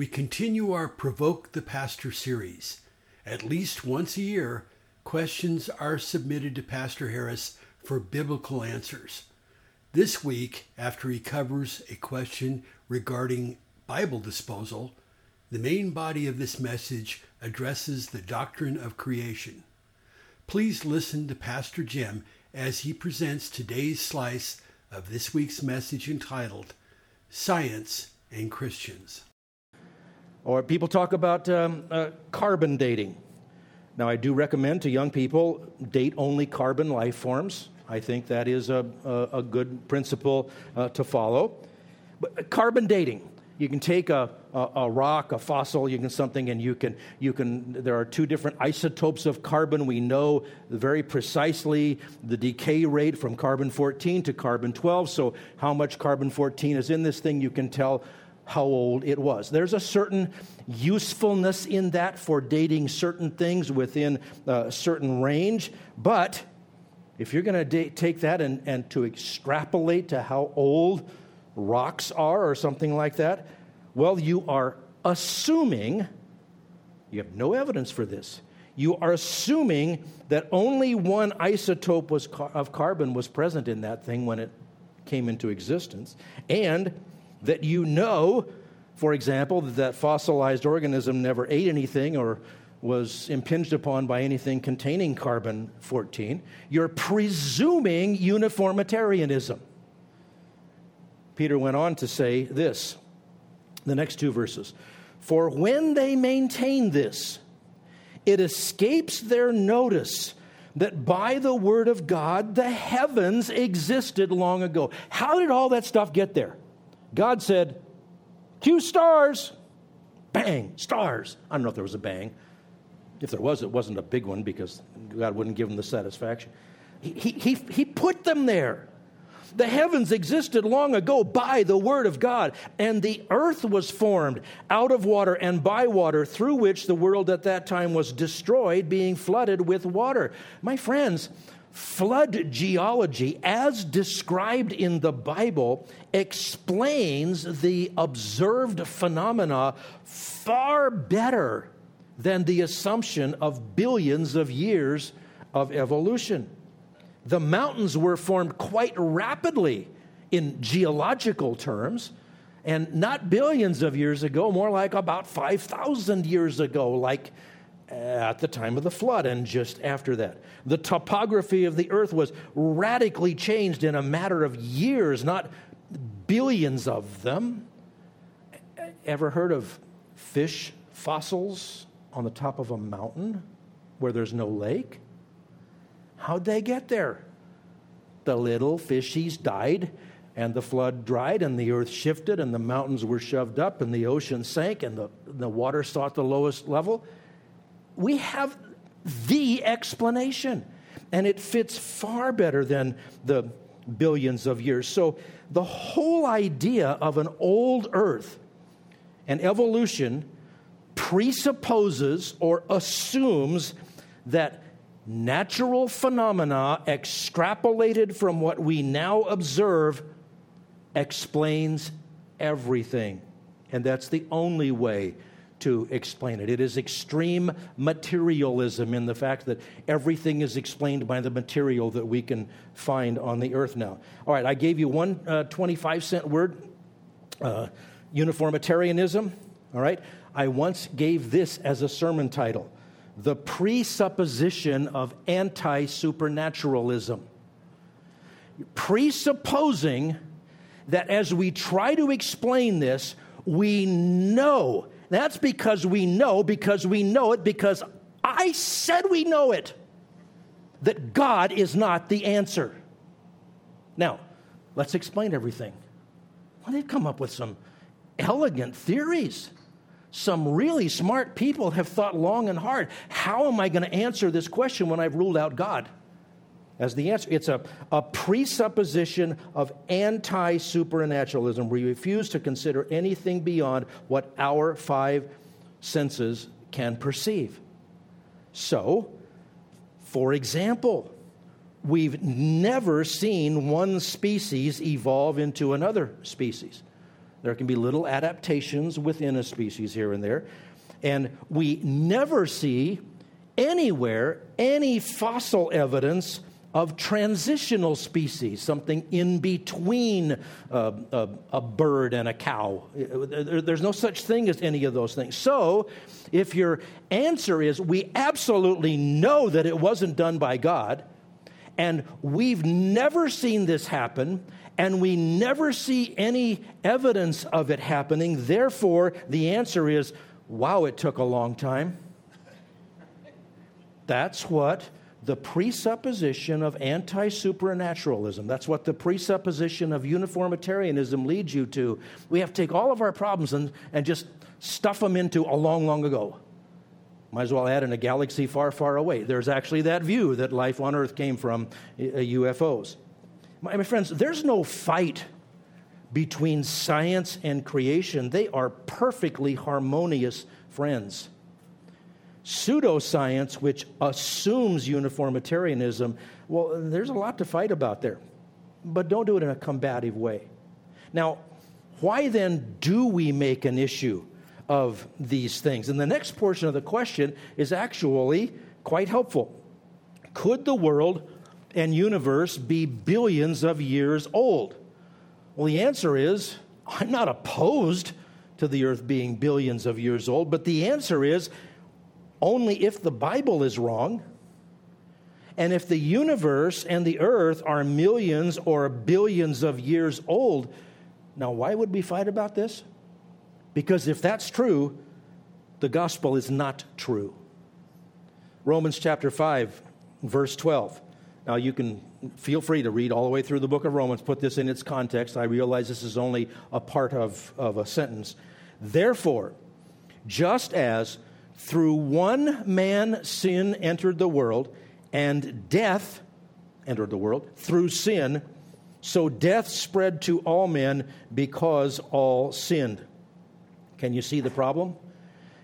we continue our Provoke the Pastor series. At least once a year, questions are submitted to Pastor Harris for biblical answers. This week, after he covers a question regarding Bible disposal, the main body of this message addresses the doctrine of creation. Please listen to Pastor Jim as he presents today's slice of this week's message entitled Science and Christians. Or people talk about um, uh, carbon dating. Now, I do recommend to young people date only carbon life forms. I think that is a, a, a good principle uh, to follow. But uh, carbon dating, you can take a, a, a, rock, a fossil, you can something, and you can, you can, there are two different isotopes of carbon. We know very precisely the decay rate from carbon 14 to carbon 12. So, how much carbon 14 is in this thing, you can tell how old it was. There's a certain usefulness in that for dating certain things within a certain range, but if you're going to take that and, and to extrapolate to how old rocks are or something like that, well, you are assuming, you have no evidence for this, you are assuming that only one isotope was, of carbon was present in that thing when it came into existence, and that you know, for example, that that fossilized organism never ate anything or was impinged upon by anything containing carbon 14, you're presuming uniformitarianism. Peter went on to say this the next two verses For when they maintain this, it escapes their notice that by the word of God the heavens existed long ago. How did all that stuff get there? God said, Cue stars. Bang, stars. I don't know if there was a bang. If there was, it wasn't a big one because God wouldn't give them the satisfaction. He, he, he put them there. The heavens existed long ago by the Word of God, and the earth was formed out of water and by water, through which the world at that time was destroyed, being flooded with water. My friends, flood geology, as described in the Bible, explains the observed phenomena far better than the assumption of billions of years of evolution. The mountains were formed quite rapidly in geological terms, and not billions of years ago, more like about 5,000 years ago, like Uh, at the time of the flood and just after that. The topography of the earth was radically changed in a matter of years, not billions of them. Ever heard of fish fossils on the top of a mountain where there's no lake? How'd they get there? The little fishies died, and the flood dried, and the earth shifted, and the mountains were shoved up, and the ocean sank, and the, the water sought the lowest level we have the explanation, and it fits far better than the billions of years. So, the whole idea of an old earth and evolution presupposes or assumes that natural phenomena extrapolated from what we now observe explains everything. And that's the only way to explain it. It is extreme materialism in the fact that everything is explained by the material that we can find on the earth now. All right, I gave you one uh, 25 cent word uh, uniformitarianism. All right, I once gave this as a sermon title The Presupposition of Anti Supernaturalism. Presupposing that as we try to explain this, we know that's because we know, because we know it, because I said we know it, that God is not the answer. Now, let's explain everything. Well, they've come up with some elegant theories. some really smart people have thought long and hard. How am I going to answer this question when I've ruled out God? As the answer, it's a, a presupposition of anti supernaturalism. We refuse to consider anything beyond what our five senses can perceive. So, for example, we've never seen one species evolve into another species. There can be little adaptations within a species here and there. And we never see anywhere any fossil evidence of transitional species, something in between uh, a, a, bird and a cow. There's no such thing as any of those things. So, if your answer is we absolutely know that it wasn't done by God, and we've never seen this happen, and we never see any evidence of it happening, therefore, the answer is wow, it took a long time. That's what the presupposition of anti supernaturalism. That's what the presupposition of uniformitarianism leads you to. We have to take all of our problems and, and just stuff them into a long, long ago. Might as well add in a galaxy far, far away. There's actually that view that life on Earth came from uh, UFOs. My, my friends, there's no fight between science and creation, they are perfectly harmonious friends pseudoscience, which assumes uniformitarianism, well, there's a lot to fight about there. But don't do it in a combative way. Now, why then do we make an issue of these things? And the next portion of the question is actually quite helpful. Could the world and universe be billions of years old? Well, the answer is I'm not opposed to the earth being billions of years old, but the answer is only if the Bible is wrong. And if the universe and the earth are millions or billions of years old, now why would we fight about this? Because if that's true, the gospel is not true. Romans chapter 5, verse 12. Now you can feel free to read all the way through the book of Romans, put this in its context. I realize this is only a part of, of a sentence. Therefore, just as through one man sin entered the world, and death entered the world through sin. So death spread to all men because all sinned. Can you see the problem?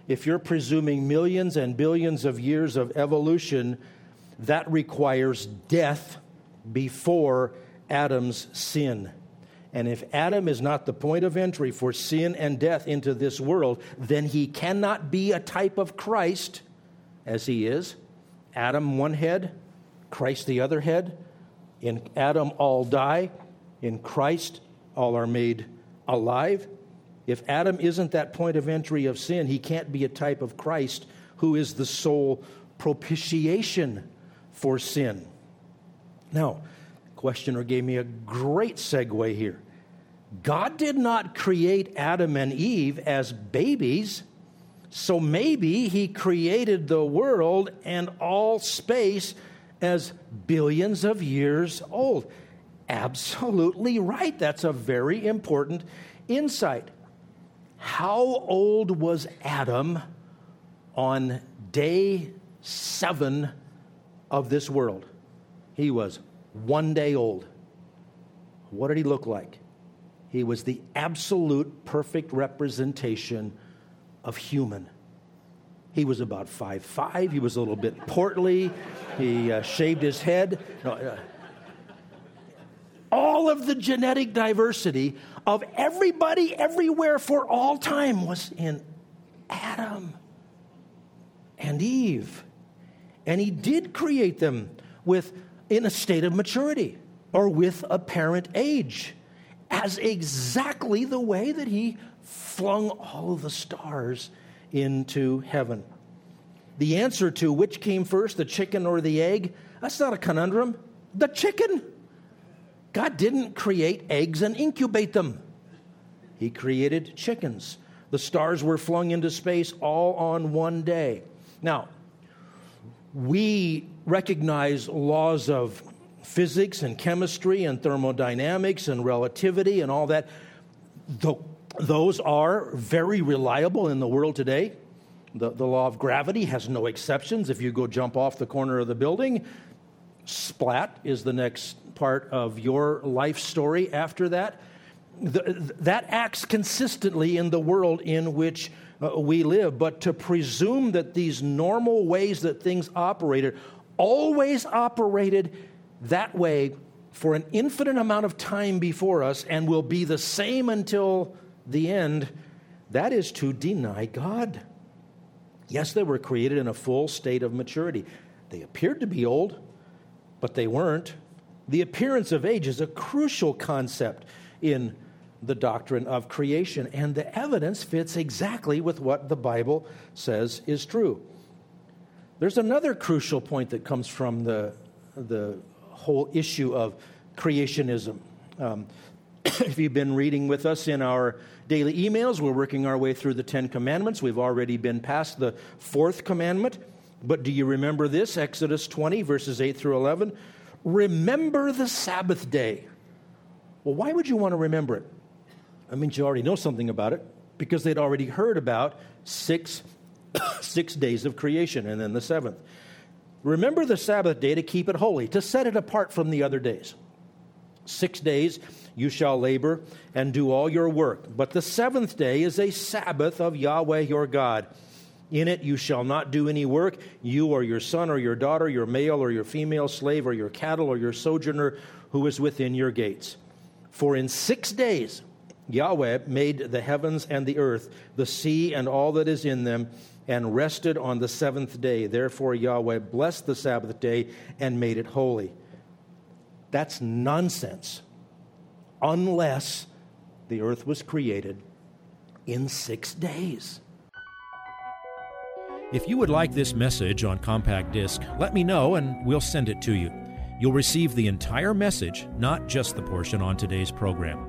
If you're presuming millions and billions of years of evolution, that requires death before Adam's sin. And if Adam is not the point of entry for sin and death into this world, then he cannot be a type of Christ as he is. Adam, one head, Christ, the other head. In Adam, all die. In Christ, all are made alive. If Adam isn't that point of entry of sin, he can't be a type of Christ who is the sole propitiation for sin. Now, questioner gave me a great segue here. God did not create Adam and Eve as babies, so maybe He created the world and all space as billions of years old. Absolutely right. That's a very important insight. How old was Adam on day seven of this world? He was one day old. What did he look like? He was the absolute perfect representation of human. He was about five five. He was a little bit portly. He uh, shaved his head. No, uh, all of the genetic diversity of everybody everywhere for all time was in Adam and Eve. And he did create them with in a state of maturity or with apparent age as exactly the way that he flung all of the stars into heaven. The answer to which came first, the chicken or the egg, that's not a conundrum. The chicken. God didn't create eggs and incubate them, He created chickens. The stars were flung into space all on one day. Now, we recognize laws of physics and chemistry and thermodynamics and relativity and all that. Those are very reliable in the world today. The, the law of gravity has no exceptions. If you go jump off the corner of the building, splat is the next part of your life story after that. The, that acts consistently in the world in which uh, we live. But to presume that these normal ways that things operated always operated that way for an infinite amount of time before us and will be the same until the end, that is to deny God. Yes, they were created in a full state of maturity. They appeared to be old, but they weren't. The appearance of age is a crucial concept in the doctrine of creation, and the evidence fits exactly with what the Bible says is true. There's another crucial point that comes from the, the whole issue of creationism. Um, if you've been reading with us in our daily emails, we're working our way through the Ten Commandments. We've already been past the fourth commandment. But do you remember this? Exodus 20, verses 8 through 11. Remember the Sabbath day. Well, why would you want to remember it? I mean, you already know something about it because they'd already heard about six, six days of creation and then the seventh. Remember the Sabbath day to keep it holy, to set it apart from the other days. Six days you shall labor and do all your work, but the seventh day is a Sabbath of Yahweh your God. In it you shall not do any work, you or your son or your daughter, your male or your female slave, or your cattle or your sojourner who is within your gates. For in six days Yahweh made the heavens and the earth, the sea and all that is in them, and rested on the seventh day. Therefore, Yahweh blessed the Sabbath day and made it holy. That's nonsense, unless the earth was created in six days. If you would like this message on compact disc, let me know and we'll send it to you. You'll receive the entire message, not just the portion on today's program.